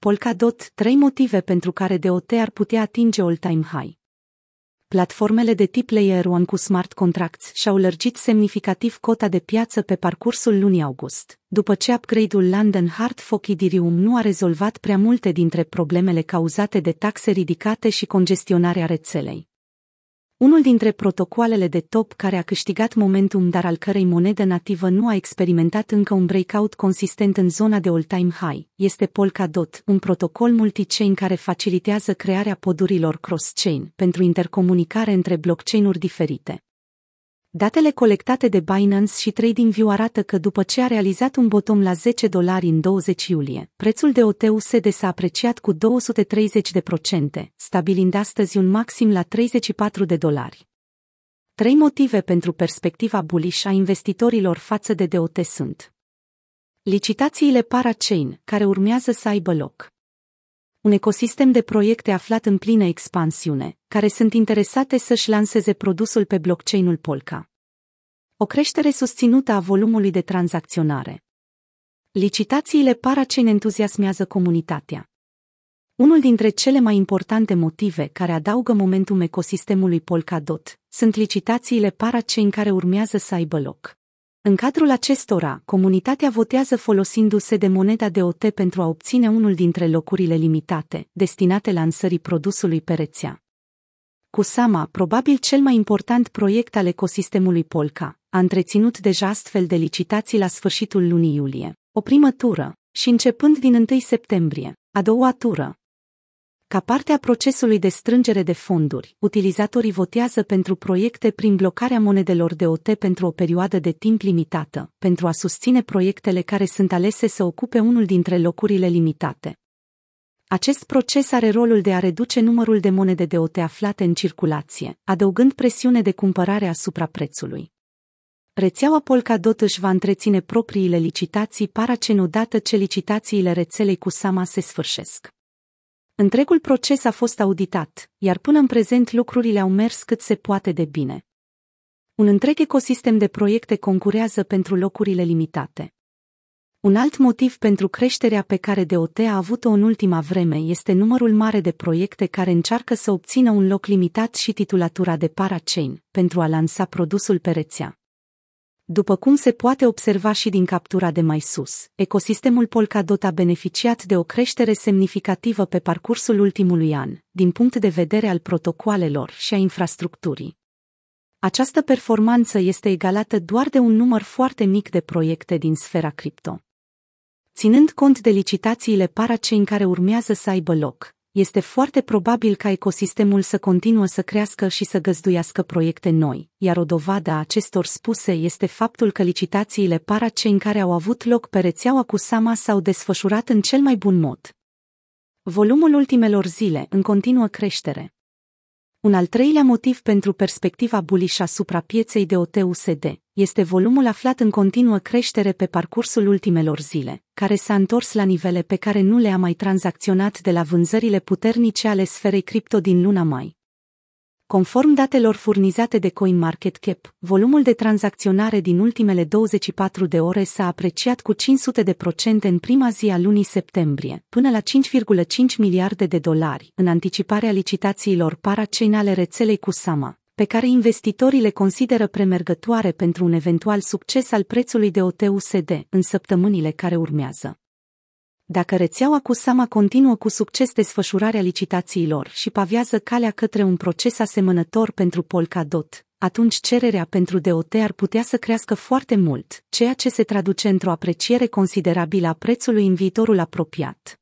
Polkadot, 3 motive pentru care DOT ar putea atinge all-time high. Platformele de tip Layer 1 cu smart contracts și-au lărgit semnificativ cota de piață pe parcursul lunii august, după ce upgrade-ul London Hard Fork Ethereum nu a rezolvat prea multe dintre problemele cauzate de taxe ridicate și congestionarea rețelei. Unul dintre protocoalele de top care a câștigat momentum, dar al cărei monedă nativă nu a experimentat încă un breakout consistent în zona de all-time high, este Polkadot, un protocol multi-chain care facilitează crearea podurilor cross-chain pentru intercomunicare între blockchain-uri diferite. Datele colectate de Binance și TradingView arată că după ce a realizat un bottom la 10 dolari în 20 iulie, prețul de OTUSD s-a apreciat cu 230%, stabilind astăzi un maxim la 34 de dolari. Trei motive pentru perspectiva bullish a investitorilor față de DOT sunt Licitațiile parachain, care urmează să aibă loc un ecosistem de proiecte aflat în plină expansiune, care sunt interesate să-și lanseze produsul pe blockchain-ul Polka. O creștere susținută a volumului de tranzacționare. Licitațiile parachain entuziasmează comunitatea. Unul dintre cele mai importante motive care adaugă momentum ecosistemului Polkadot sunt licitațiile parachain care urmează să aibă loc. În cadrul acestora, comunitatea votează folosindu-se de moneda de OT pentru a obține unul dintre locurile limitate, destinate lansării produsului pe rețea. Kusama, probabil cel mai important proiect al ecosistemului Polka, a întreținut deja astfel de licitații la sfârșitul lunii iulie. O primă tură, și începând din 1 septembrie, a doua tură, ca parte a procesului de strângere de fonduri, utilizatorii votează pentru proiecte prin blocarea monedelor de OT pentru o perioadă de timp limitată, pentru a susține proiectele care sunt alese să ocupe unul dintre locurile limitate. Acest proces are rolul de a reduce numărul de monede de OT aflate în circulație, adăugând presiune de cumpărare asupra prețului. Rețeaua Polkadot își va întreține propriile licitații paracen odată ce licitațiile rețelei cu Sama se sfârșesc. Întregul proces a fost auditat, iar până în prezent lucrurile au mers cât se poate de bine. Un întreg ecosistem de proiecte concurează pentru locurile limitate. Un alt motiv pentru creșterea pe care DOT a avut-o în ultima vreme este numărul mare de proiecte care încearcă să obțină un loc limitat și titulatura de parachain pentru a lansa produsul pe rețea. După cum se poate observa și din captura de mai sus, ecosistemul Polkadot a beneficiat de o creștere semnificativă pe parcursul ultimului an, din punct de vedere al protocoalelor și a infrastructurii. Această performanță este egalată doar de un număr foarte mic de proiecte din sfera cripto. Ținând cont de licitațiile parachain care urmează să aibă loc, este foarte probabil ca ecosistemul să continuă să crească și să găzduiască proiecte noi, iar o dovadă a acestor spuse este faptul că licitațiile parachain care au avut loc pe rețeaua cu Sama s-au desfășurat în cel mai bun mod. Volumul ultimelor zile în continuă creștere. Un al treilea motiv pentru perspectiva bullish asupra pieței de OTUSD este volumul aflat în continuă creștere pe parcursul ultimelor zile, care s-a întors la nivele pe care nu le-a mai tranzacționat de la vânzările puternice ale sferei cripto din luna mai. Conform datelor furnizate de CoinMarketCap, volumul de tranzacționare din ultimele 24 de ore s-a apreciat cu 500% în prima zi a lunii septembrie, până la 5,5 miliarde de dolari, în anticiparea licitațiilor parachain ale rețelei cu Sama, pe care investitorii le consideră premergătoare pentru un eventual succes al prețului de OTUSD în săptămânile care urmează. Dacă rețeaua cu Sama continuă cu succes desfășurarea licitațiilor și paviază calea către un proces asemănător pentru Polkadot, atunci cererea pentru DOT ar putea să crească foarte mult, ceea ce se traduce într-o apreciere considerabilă a prețului în viitorul apropiat.